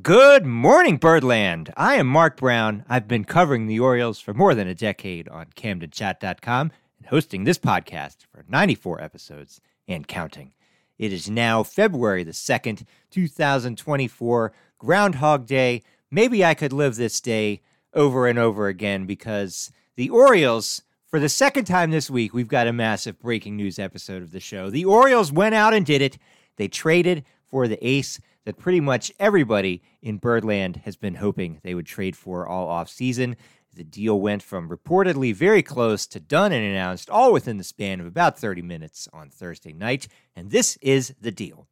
Good morning, Birdland. I am Mark Brown. I've been covering the Orioles for more than a decade on CamdenChat.com and hosting this podcast for 94 episodes and counting. It is now February the 2nd, 2024, Groundhog Day. Maybe I could live this day over and over again because the Orioles, for the second time this week, we've got a massive breaking news episode of the show. The Orioles went out and did it. They traded for the ace that pretty much everybody in Birdland has been hoping they would trade for all offseason. The deal went from reportedly very close to done and announced all within the span of about 30 minutes on Thursday night. And this is the deal.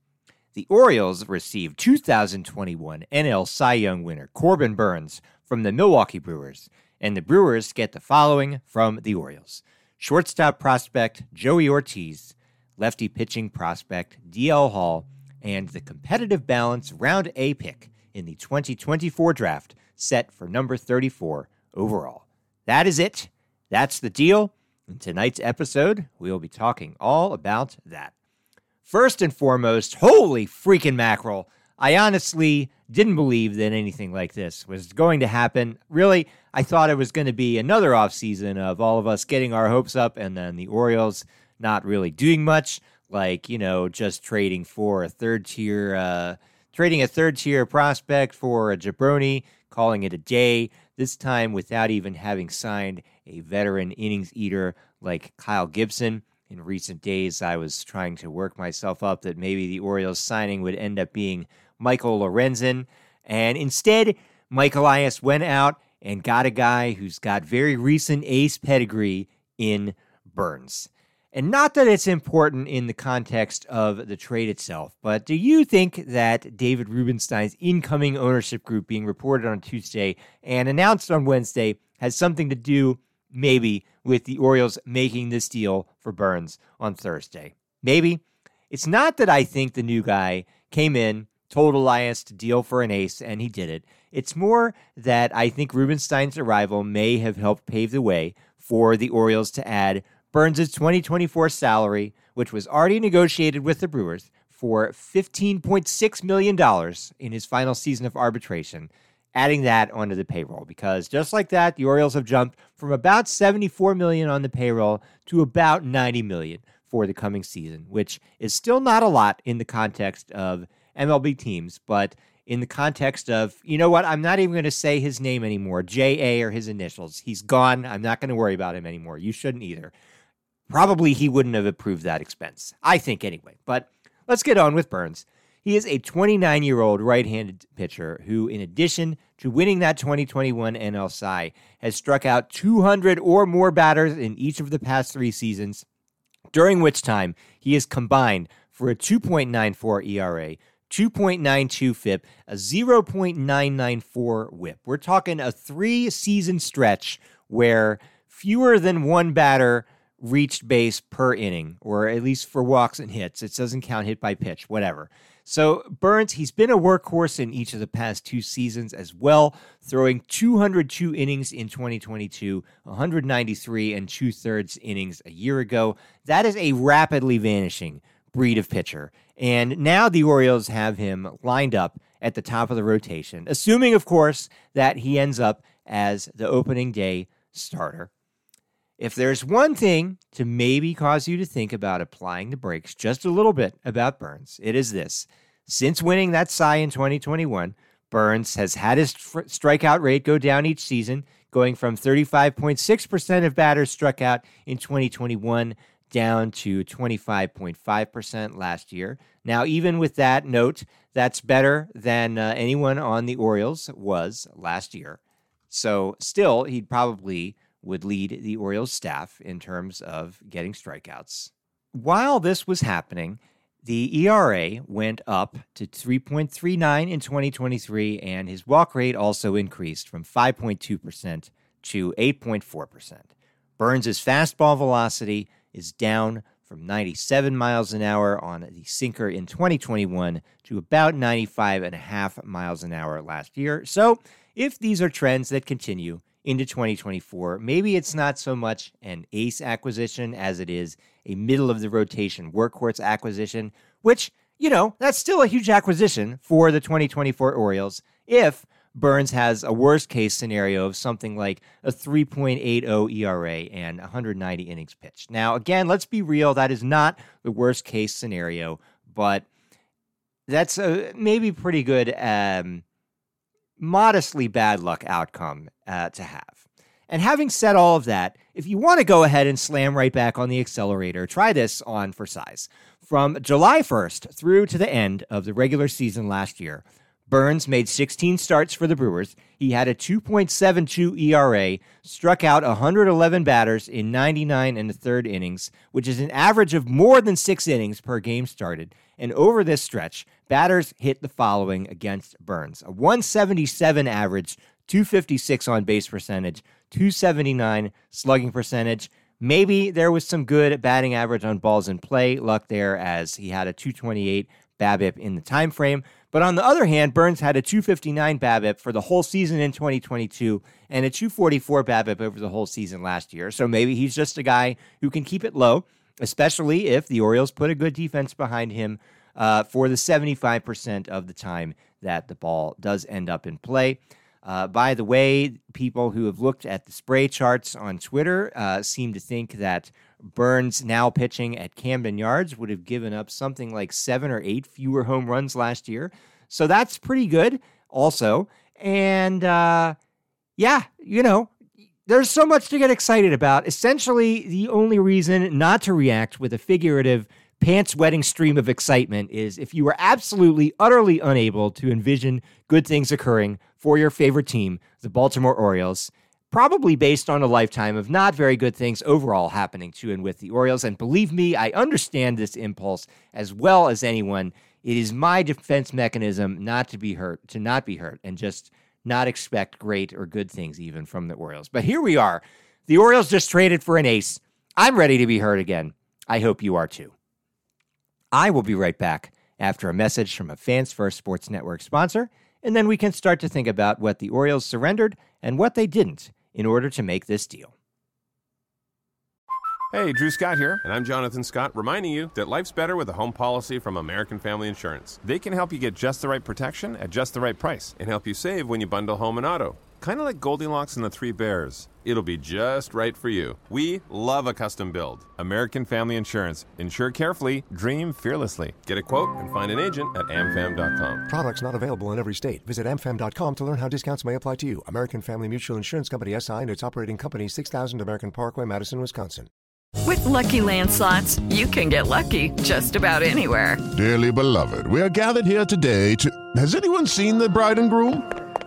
The Orioles received 2021 NL Cy Young winner Corbin Burnes from the Milwaukee Brewers, and the Brewers get the following from the Orioles shortstop prospect Joey Ortiz, lefty pitching prospect DL Hall, and the competitive balance round A pick in the 2024 draft set for number 34 overall. That is it. That's the deal. In tonight's episode, we'll be talking all about that. First and foremost, holy freaking mackerel. I honestly didn't believe that anything like this was going to happen. Really, I thought it was going to be another offseason of all of us getting our hopes up and then the Orioles not really doing much like you know just trading for a third tier uh, trading a third tier prospect for a jabroni calling it a day this time without even having signed a veteran innings eater like kyle gibson. In recent days i was trying to work myself up that maybe the orioles signing would end up being michael lorenzen. And instead mike elias went out and got a guy who's got very recent ace pedigree in burnes and not that it's important in the context of the trade itself, but do you think that David Rubenstein's incoming ownership group being reported on Tuesday and announced on Wednesday has something to do, maybe, with the Orioles making this deal for Burnes on Thursday? Maybe. It's not that I think the new guy came in, told Elias to deal for an ace, and he did it. It's more that I think Rubenstein's arrival may have helped pave the way for the Orioles to add Burnes' 2024 salary, which was already negotiated with the Brewers for $15.6 million in his final season of arbitration, adding that onto the payroll. Because just like that, the Orioles have jumped from about 74 million on the payroll to about 90 million for the coming season, which is still not a lot in the context of MLB teams, but in the context of, you know what, I'm not even going to say his name anymore. JA or his initials. He's gone. I'm not going to worry about him anymore. You shouldn't either probably he wouldn't have approved that expense. I think anyway. But let's get on with Burnes. He is a 29 year old right handed pitcher who, in addition to winning that 2021 NL Cy, has struck out 200 or more batters in each of the past three seasons, during which time he has combined for a 2.94 ERA, 2.92 FIP, a 0.994 whip. We're talking a three season stretch where fewer than one batter reached base per inning, or at least for walks and hits. It doesn't count hit by pitch, whatever. So Burnes, he's been a workhorse in each of the past two seasons as well, throwing 202 innings in 2022, 193 and two thirds innings a year ago. That is a rapidly vanishing breed of pitcher. And now the Orioles have him lined up at the top of the rotation, assuming, of course, that he ends up as the opening day starter. If there's one thing to maybe cause you to think about applying the brakes just a little bit about Burnes, it is this. Since winning that Cy in 2021, Burnes has had his strikeout rate go down each season, going from 35.6% of batters struck out in 2021 down to 25.5% last year. Now, even with that note, that's better than uh, anyone on the Orioles was last year. So, still, he'd probably would lead the Orioles staff in terms of getting strikeouts. While this was happening, the ERA went up to 3.39 in 2023, and his walk rate also increased from 5.2% to 8.4%. Burnes' fastball velocity is down from 97 miles an hour on the sinker in 2021 to about 95 and a half miles an hour last year. So, if these are trends that continue, into 2024. Maybe it's not so much an ace acquisition as it is a middle of the rotation workhorse acquisition, which, you know, that's still a huge acquisition for the 2024 Orioles if Burnes has a worst case scenario of something like a 3.80 ERA and 190 innings pitched. Now, again, let's be real, that is not the worst case scenario, but that's a maybe pretty good um, modestly bad luck outcome uh, to have. And having said all of that, if you want to go ahead and slam right back on the accelerator, try this on for size. From July 1st through to the end of the regular season last year, Burnes made 16 starts for the Brewers. He had a 2.72 ERA, struck out 111 batters in 99 and a third innings, which is an average of more than six innings per game started. And over this stretch, batters hit the following against Burnes a 177 average, 256 on base percentage, 279 slugging percentage. Maybe there was some good batting average on balls in play luck there as he had a 228 BABIP in the time frame. But on the other hand, Burnes had a 259 BABIP for the whole season in 2022 and a 244 BABIP over the whole season last year. So maybe he's just a guy who can keep it low, especially if the Orioles put a good defense behind him uh, for the 75% of the time that the ball does end up in play. Uh, by the way, people who have looked at the spray charts on Twitter uh, seem to think that Burnes now pitching at Camden Yards would have given up something like seven or eight fewer home runs last year. So that's pretty good, also. And uh, yeah, you know, there's so much to get excited about. Essentially, the only reason not to react with a figurative pants wetting stream of excitement is if you were absolutely, utterly unable to envision good things occurring for your favorite team, the Baltimore Orioles probably based on a lifetime of not very good things overall happening to and with the Orioles. And believe me, I understand this impulse as well as anyone. It is my defense mechanism not to be hurt, to not be hurt, and just not expect great or good things even from the Orioles. But here we are. The Orioles just traded for an ace. I'm ready to be hurt again. I hope you are too. I will be right back after a message from a Fans First Sports Network sponsor, and then we can start to think about what the Orioles surrendered and what they didn't in order to make this deal. Hey, Drew Scott here, and I'm Jonathan Scott, reminding you that life's better with a home policy from American Family Insurance. They can help you get just the right protection at just the right price and help you save when you bundle home and auto. Kind of like Goldilocks and the Three Bears. It'll be just right for you. We love a custom build. American Family Insurance. Insure carefully, dream fearlessly. Get a quote and find an agent at amfam.com. Products not available in every state. Visit amfam.com to learn how discounts may apply to you. American Family Mutual Insurance Company SI and its operating company 6000 American Parkway, Madison, Wisconsin. With Lucky Land slots, you can get lucky just about anywhere. Dearly beloved, we are gathered here today to. Has anyone seen the bride and groom?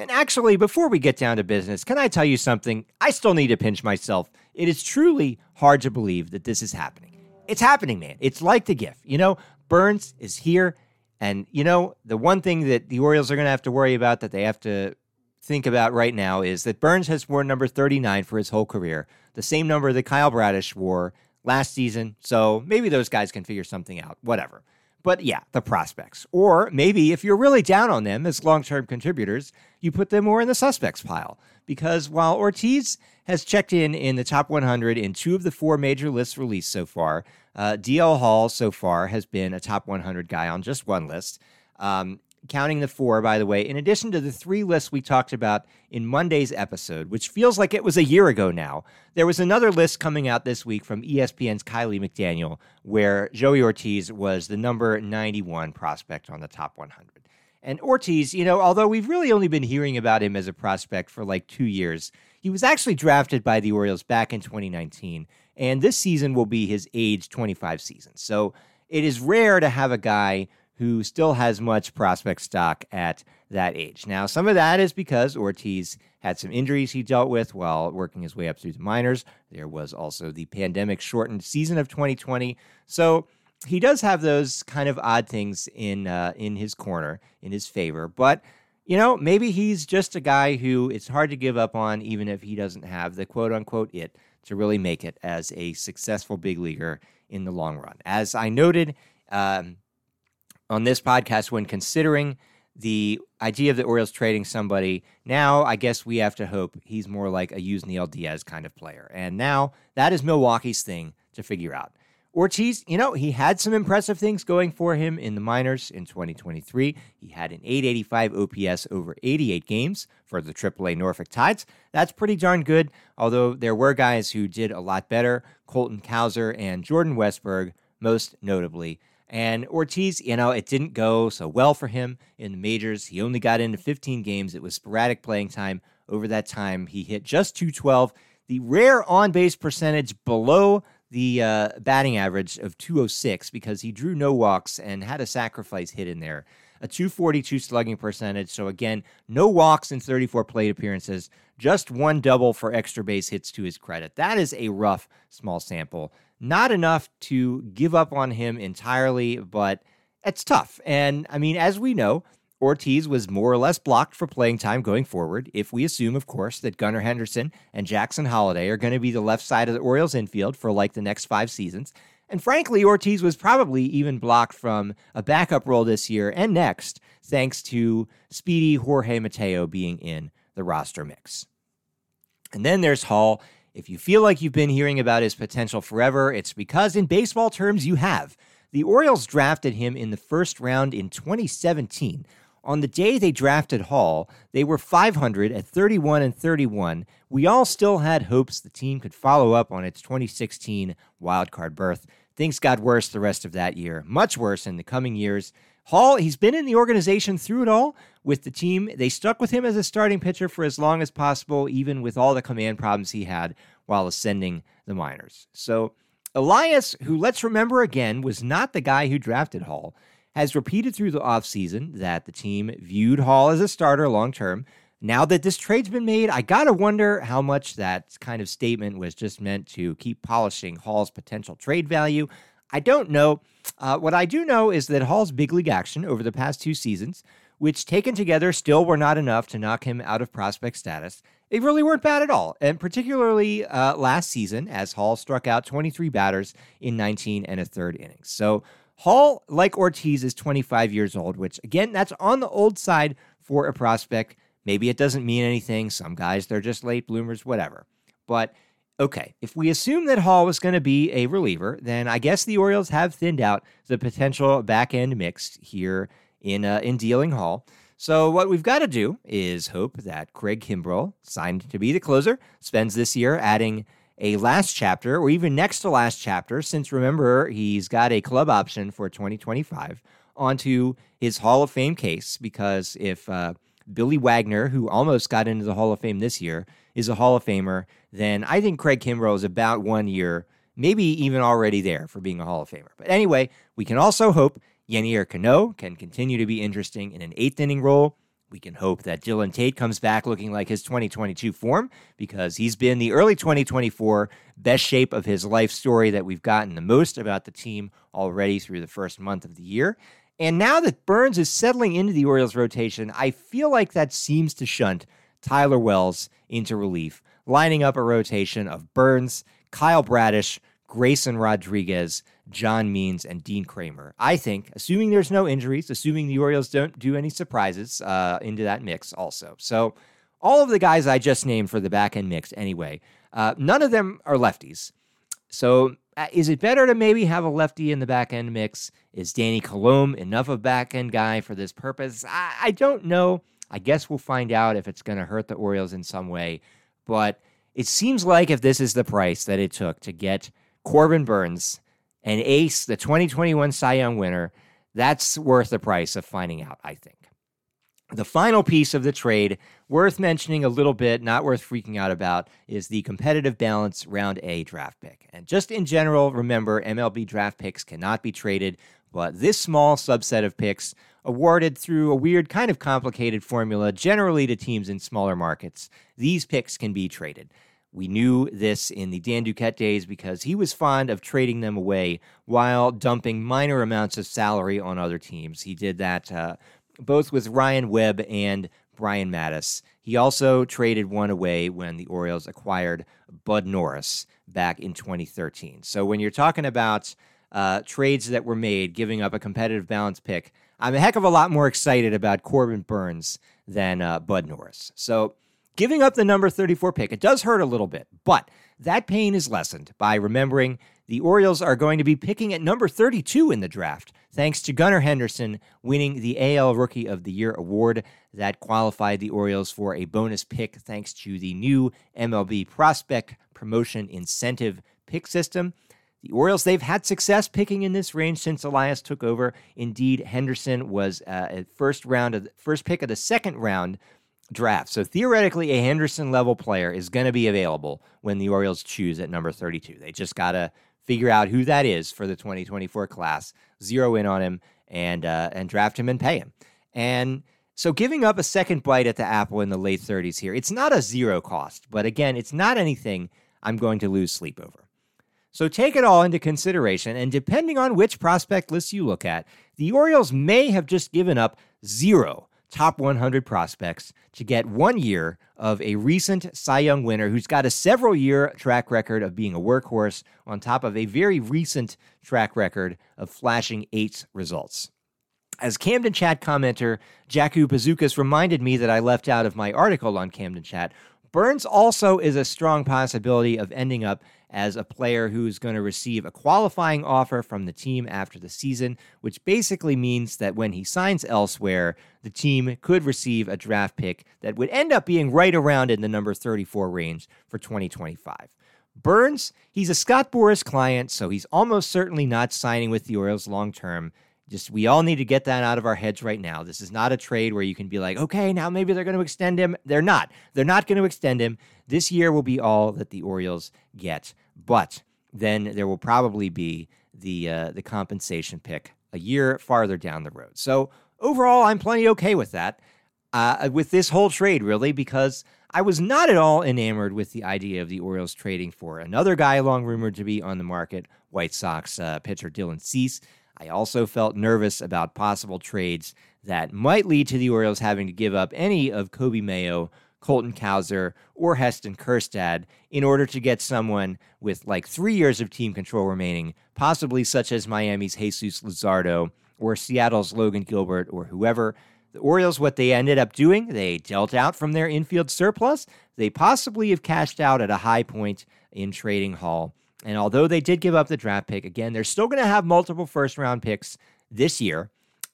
And actually, before we get down to business, can I tell you something? I still need to pinch myself. It is truly hard to believe that this is happening. It's happening, man. It's like the gift. You know, Burnes is here. And, you know, the one thing that the Orioles are going to have to worry about that they have to think about right now is that Burnes has worn number 39 for his whole career, the same number that Kyle Bradish wore last season. So maybe those guys can figure something out, whatever. But yeah, the prospects. Or maybe if you're really down on them as long term contributors, you put them more in the suspects pile. Because while Ortiz has checked in in the top 100 in two of the four major lists released so far, uh, DL Hall so far has been a top 100 guy on just one list. Um, counting the four, by the way, in addition to the three lists we talked about in Monday's episode, which feels like it was a year ago now, there was another list coming out this week from ESPN's Kiley McDaniel, where Joey Ortiz was the number 91 prospect on the top 100. And Ortiz, you know, although we've really only been hearing about him as a prospect for like two years, he was actually drafted by the Orioles back in 2019. And this season will be his age 25 season. So it is rare to have a guy who still has much prospect stock at that age. Now, some of that is because Ortiz had some injuries he dealt with while working his way up through the minors. There was also the pandemic shortened season of 2020. So he does have those kind of odd things in uh, in his corner, in his favor. But you know, maybe he's just a guy who it's hard to give up on, even if he doesn't have the quote unquote it to really make it as a successful big leaguer in the long run. As I noted, um, on this podcast when considering the idea of the Orioles trading somebody. Now, I guess we have to hope he's more like a Yusniel Diaz kind of player. And now that is Milwaukee's thing to figure out. Ortiz, you know, he had some impressive things going for him in the minors in 2023. He had an 885 OPS over 88 games for the AAA Norfolk Tides. That's pretty darn good, although there were guys who did a lot better Colton Cowser and Jordan Westburg, most notably. And Ortiz, you know, it didn't go so well for him in the majors. He only got into 15 games. It was sporadic playing time. Over that time, he hit just 212, the rare on base percentage below the uh, batting average of 206 because he drew no walks and had a sacrifice hit in there. A 242 slugging percentage. So, again, no walks in 34 plate appearances, just one double for extra base hits to his credit. That is a rough small sample not enough to give up on him entirely, but it's tough. And I mean, as we know, Ortiz was more or less blocked for playing time going forward, if we assume, of course, that Gunnar Henderson and Jackson Holliday are going to be the left side of the Orioles infield for like the next five seasons. And frankly, Ortiz was probably even blocked from a backup role this year and next, thanks to speedy Jorge Mateo being in the roster mix. And then there's Hall. If you feel like you've been hearing about his potential forever, it's because in baseball terms you have. The Orioles drafted him in the first round in 2017. On the day they drafted Hall, they were 500 at 31 and 31. We all still had hopes the team could follow up on its 2016 wildcard berth. Things got worse the rest of that year, much worse in the coming years. Hall, he's been in the organization through it all with the team. They stuck with him as a starting pitcher for as long as possible, even with all the command problems he had while ascending the minors. So, Elias, who let's remember again, was not the guy who drafted Hall, has repeated through the offseason that the team viewed Hall as a starter long term. Now that this trade's been made, I gotta wonder how much that kind of statement was just meant to keep polishing Hall's potential trade value. I don't know. Uh, what I do know is that Hall's big league action over the past two seasons, which taken together still were not enough to knock him out of prospect status, they really weren't bad at all. And particularly uh, last season, as Hall struck out 23 batters in 19 and a third innings. So Hall, like Ortiz, is 25 years old, which again, that's on the old side for a prospect. Maybe it doesn't mean anything. Some guys, they're just late bloomers, whatever. But okay, if we assume that Hall was going to be a reliever, then I guess the Orioles have thinned out the potential back end mix here in uh, in dealing Hall. So what we've got to do is hope that Craig Kimbrel, signed to be the closer, spends this year adding a last chapter or even next to last chapter, since remember he's got a club option for 2025 onto his Hall of Fame case. Because if uh, Billy Wagner, who almost got into the Hall of Fame this year, is a Hall of Famer, then I think Craig Kimbrel is about one year, maybe even already there for being a Hall of Famer. But anyway, we can also hope Yennier Cano can continue to be interesting in an eighth inning role. We can hope that Dylan Tate comes back looking like his 2022 form because he's been the early 2024 best shape of his life story that we've gotten the most about the team already through the first month of the year. And now that Burnes is settling into the Orioles rotation, I feel like that seems to shunt Tyler Wells into relief, lining up a rotation of Burnes, Kyle Bradish, Grayson Rodriguez, John Means, and Dean Kremer. I think, assuming there's no injuries, assuming the Orioles don't do any surprises uh, into that mix also. So, all of the guys I just named for the back end mix, anyway, uh, none of them are lefties. So, Uh, is it better to maybe have a lefty in the back end mix? Is Danny Coulombe enough of a back end guy for this purpose? I, I don't know. I guess we'll find out if it's going to hurt the Orioles in some way. But it seems like if this is the price that it took to get Corbin Burnes and Ace, the 2021 Cy Young winner, that's worth the price of finding out, I think. The final piece of the trade, worth mentioning a little bit, not worth freaking out about, is the competitive balance round A draft pick. And just in general, remember MLB draft picks cannot be traded, but this small subset of picks, awarded through a weird, kind of complicated formula, generally to teams in smaller markets, these picks can be traded. We knew this in the Dan Duquette days because he was fond of trading them away while dumping minor amounts of salary on other teams. He did that uh, both with Ryan Webb and Brian Matusz. He also traded one away when the Orioles acquired Bud Norris back in 2013. So when you're talking about uh, trades that were made, giving up a competitive balance pick, I'm a heck of a lot more excited about Corbin Burnes than uh, Bud Norris. So Giving up the number 34 pick, it does hurt a little bit, but that pain is lessened by remembering the Orioles are going to be picking at number 32 in the draft, thanks to Gunnar Henderson winning the AL Rookie of the Year award that qualified the Orioles for a bonus pick thanks to the new MLB prospect promotion incentive pick system. The Orioles, they've had success picking in this range since Elias took over. Indeed, Henderson was uh, a first round of the, first pick of the second round draft. So theoretically, a Henderson level player is going to be available when the Orioles choose at number 32. They just got to figure out who that is for the 2024 class, zero in on him, and uh, and draft him and pay him. And so giving up a second bite at the apple in the late 30s here, it's not a zero cost, but again, it's not anything I'm going to lose sleep over. So take it all into consideration, and depending on which prospect list you look at, the Orioles may have just given up zero top 100 prospects to get one year of a recent Cy Young winner who's got a several year track record of being a workhorse on top of a very recent track record of flashing eight results. As Camden Chat commenter Jaku Bazookas reminded me that I left out of my article on Camden Chat, Burnes also is a strong possibility of ending up as a player who's going to receive a qualifying offer from the team after the season, which basically means that when he signs elsewhere, the team could receive a draft pick that would end up being right around in the number 34 range for 2025. Burnes, he's a Scott Boras client, so he's almost certainly not signing with the Orioles long term. Just we all need to get that out of our heads right now. This is not a trade where you can be like, okay, now maybe they're going to extend him. They're not. They're not going to extend him. This year will be all that the Orioles get. But then there will probably be the uh, the compensation pick a year farther down the road. So overall, I'm plenty okay with that. Uh, with this whole trade, really, because I was not at all enamored with the idea of the Orioles trading for another guy long rumored to be on the market, White Sox uh, pitcher Dylan Cease. I also felt nervous about possible trades that might lead to the Orioles having to give up any of Coby Mayo, Colton Cowser, or Heston Kjerstad in order to get someone with like three years of team control remaining, possibly such as Miami's Jesus Luzardo or Seattle's Logan Gilbert or whoever. The Orioles, what they ended up doing, they dealt out from their infield surplus. They possibly have cashed out at a high point in trading Hall. And although they did give up the draft pick, again, they're still going to have multiple first round picks this year,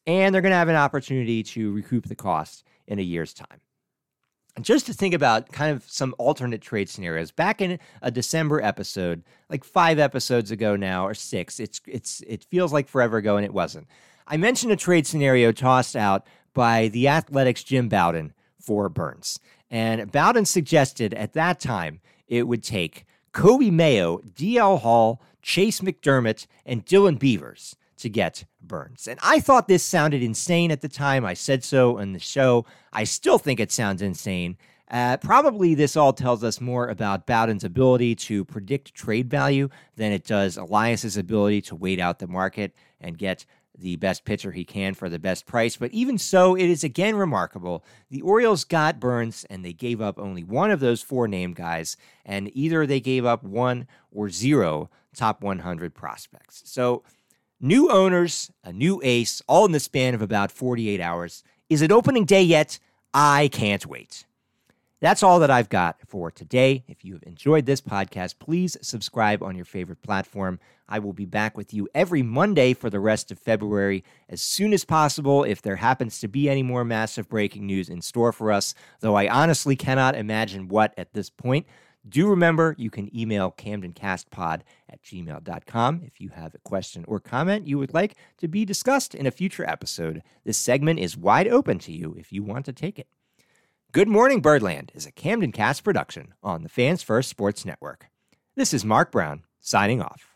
and they're going to have an opportunity to recoup the cost in a year's time. Just to think about kind of some alternate trade scenarios, back in a December episode, like five episodes ago now, or six, it's it's it feels like forever ago, and it wasn't. I mentioned a trade scenario tossed out by the Athletic's Jim Bowden for Burnes. And Bowden suggested at that time it would take Coby Mayo, DL Hall, chase McDermott, and Dylan Beavers to get Burnes. And I thought this sounded insane at the time. I said so in the show. I still think it sounds insane. Uh, probably this all tells us more about Bowden's ability to predict trade value than it does Elias's ability to wait out the market and get the best pitcher he can for the best price. But even so, it is again remarkable. The Orioles got Burnes and they gave up only one of those four named guys, and either they gave up one or zero top 100 prospects. So, new owners, a new ace, all in the span of about 48 hours. Is it opening day yet? I can't wait. That's all that I've got for today. If you have enjoyed this podcast, please subscribe on your favorite platform. I will be back with you every Monday for the rest of February as soon as possible if there happens to be any more massive breaking news in store for us, though I honestly cannot imagine what at this point. Do remember you can email camdencastpod at gmail.com if you have a question or comment you would like to be discussed in a future episode. This segment is wide open to you if you want to take it. Good Morning Birdland is a Camden Cast production on the Fans First Sports Network. This is Mark Brown signing off.